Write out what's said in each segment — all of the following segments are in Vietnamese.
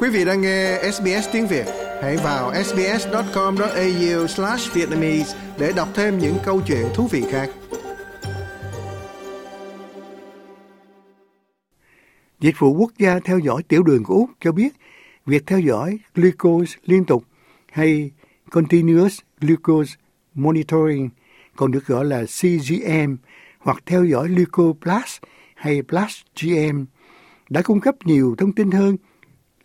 Quý vị đang nghe SBS tiếng Việt, hãy vào sbs.com.au/vietnamese để đọc thêm những câu chuyện thú vị khác. Dịch vụ quốc gia theo dõi tiểu đường của Úc cho biết việc theo dõi glucose liên tục hay Continuous Glucose Monitoring, còn được gọi là CGM, hoặc theo dõi glucose Plus hay Plus GM, đã cung cấp nhiều thông tin hơn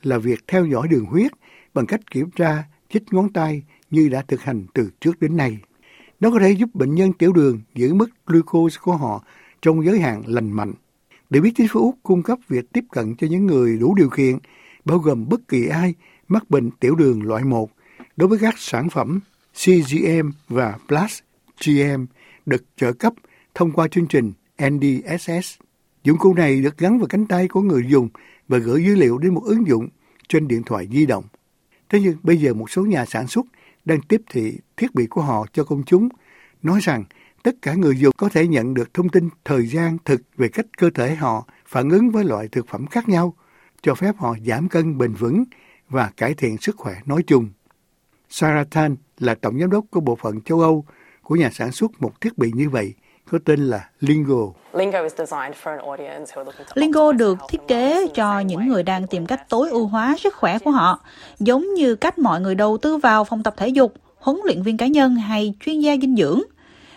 là việc theo dõi đường huyết bằng cách kiểm tra chích ngón tay như đã thực hành từ trước đến nay. Nó có thể giúp bệnh nhân tiểu đường giữ mức glucose của họ trong giới hạn lành mạnh. Để biết chính phủ Úc cung cấp việc tiếp cận cho những người đủ điều kiện, bao gồm bất kỳ ai mắc bệnh tiểu đường loại 1, đối với các sản phẩm CGM và Plus GM được trợ cấp thông qua chương trình NDSS. Dụng cụ này được gắn vào cánh tay của người dùng và gửi dữ liệu đến một ứng dụng trên điện thoại di động. Thế nhưng bây giờ một số nhà sản xuất đang tiếp thị thiết bị của họ cho công chúng, nói rằng tất cả người dùng có thể nhận được thông tin thời gian thực về cách cơ thể họ phản ứng với loại thực phẩm khác nhau, cho phép họ giảm cân bền vững và cải thiện sức khỏe nói chung. Sarah Tan là tổng giám đốc của bộ phận châu Âu của nhà sản xuất một thiết bị như vậy có tên là Lingo. Lingo được thiết kế cho những người đang tìm cách tối ưu hóa sức khỏe của họ, giống như cách mọi người đầu tư vào phòng tập thể dục, huấn luyện viên cá nhân hay chuyên gia dinh dưỡng.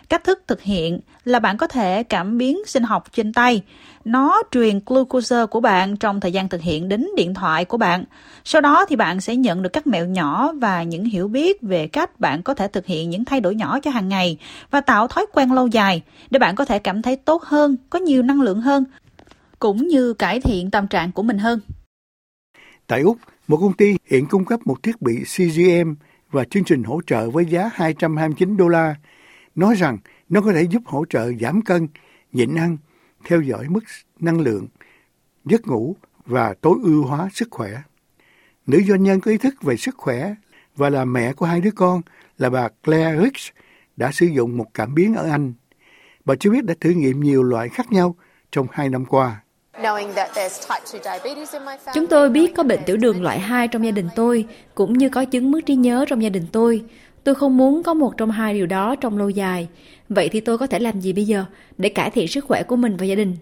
Cách thức thực hiện là bạn có thể cảm biến sinh học trên tay. Nó truyền glucose của bạn trong thời gian thực hiện đến điện thoại của bạn. Sau đó thì bạn sẽ nhận được các mẹo nhỏ và những hiểu biết về cách bạn có thể thực hiện những thay đổi nhỏ cho hàng ngày và tạo thói quen lâu dài để bạn có thể cảm thấy tốt hơn, có nhiều năng lượng hơn, cũng như cải thiện tâm trạng của mình hơn. Tại Úc, một công ty hiện cung cấp một thiết bị CGM và chương trình hỗ trợ với giá 229 đô la nói rằng nó có thể giúp hỗ trợ giảm cân, nhịn ăn, theo dõi mức năng lượng, giấc ngủ và tối ưu hóa sức khỏe. Nữ doanh nhân có ý thức về sức khỏe và là mẹ của hai đứa con là bà Claire Ricks đã sử dụng một cảm biến ở Anh. Bà cho biết đã thử nghiệm nhiều loại khác nhau trong hai năm qua. Chúng tôi biết có bệnh tiểu đường loại 2 trong gia đình tôi, cũng như có chứng mất trí nhớ trong gia đình tôi. Tôi không muốn có một trong hai điều đó trong lâu dài. Vậy thì tôi có thể làm gì bây giờ để cải thiện sức khỏe của mình và gia đình?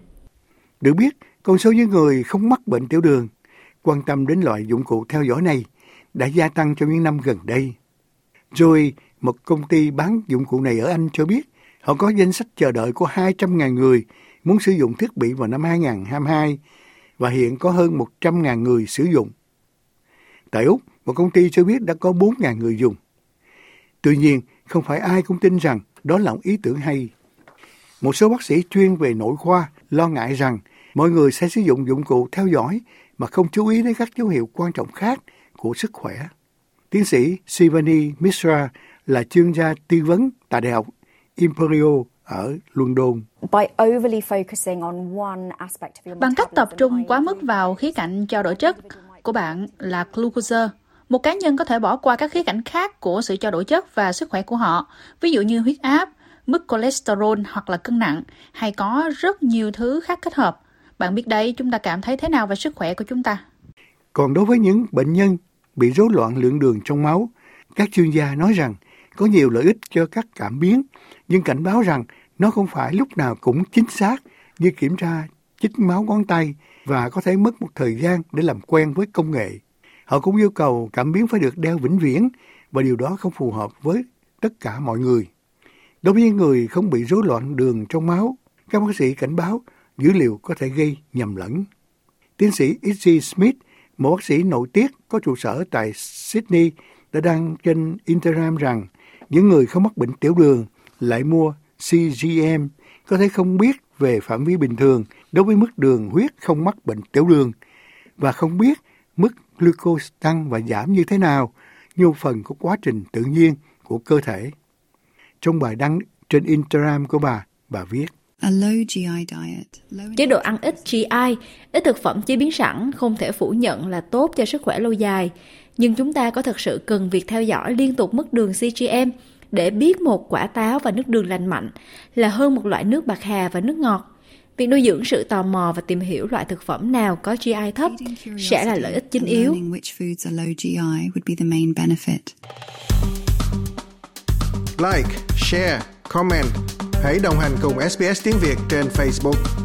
Được biết, con số những người không mắc bệnh tiểu đường quan tâm đến loại dụng cụ theo dõi này đã gia tăng trong những năm gần đây. Rồi, một công ty bán dụng cụ này ở Anh cho biết họ có danh sách chờ đợi của 200.000 người muốn sử dụng thiết bị vào năm 2022 và hiện có hơn 100.000 người sử dụng. Tại Úc, một công ty cho biết đã có 4.000 người dùng. Tuy nhiên, không phải ai cũng tin rằng đó là một ý tưởng hay. Một số bác sĩ chuyên về nội khoa lo ngại rằng mọi người sẽ sử dụng dụng cụ theo dõi mà không chú ý đến các dấu hiệu quan trọng khác của sức khỏe. Tiến sĩ Sivani Mishra là chuyên gia tư vấn tại Đại học Imperial ở London. Bằng cách tập trung quá mức vào khía cạnh trao đổi chất của bạn là glucose, một cá nhân có thể bỏ qua các khía cạnh khác của sự trao đổi chất và sức khỏe của họ, ví dụ như huyết áp, mức cholesterol hoặc là cân nặng, hay có rất nhiều thứ khác kết hợp. Bạn biết đấy, chúng ta cảm thấy thế nào về sức khỏe của chúng ta? Còn đối với những bệnh nhân bị rối loạn lượng đường trong máu, các chuyên gia nói rằng có nhiều lợi ích cho các cảm biến, nhưng cảnh báo rằng nó không phải lúc nào cũng chính xác như kiểm tra chích máu ngón tay và có thể mất một thời gian để làm quen với công nghệ. Họ cũng yêu cầu cảm biến phải được đeo vĩnh viễn và điều đó không phù hợp với tất cả mọi người. Đối với những người không bị rối loạn đường trong máu, các bác sĩ cảnh báo dữ liệu có thể gây nhầm lẫn. Tiến sĩ Izzy Smith, một bác sĩ nội tiết có trụ sở tại Sydney, đã đăng trên Instagram rằng những người không mắc bệnh tiểu đường lại mua CGM có thể không biết về phạm vi bình thường đối với mức đường huyết không mắc bệnh tiểu đường và không biết mức glucose tăng và giảm như thế nào như một phần của quá trình tự nhiên của cơ thể. Trong bài đăng trên Instagram của bà, bà viết Chế độ ăn ít GI, ít thực phẩm chế biến sẵn không thể phủ nhận là tốt cho sức khỏe lâu dài, nhưng chúng ta có thật sự cần việc theo dõi liên tục mức đường CGM để biết một quả táo và nước đường lành mạnh là hơn một loại nước bạc hà và nước ngọt. Việc nuôi dưỡng sự tò mò và tìm hiểu loại thực phẩm nào có GI thấp sẽ là lợi ích chính yếu. Like, share, comment. Hãy đồng hành cùng SBS tiếng Việt trên Facebook.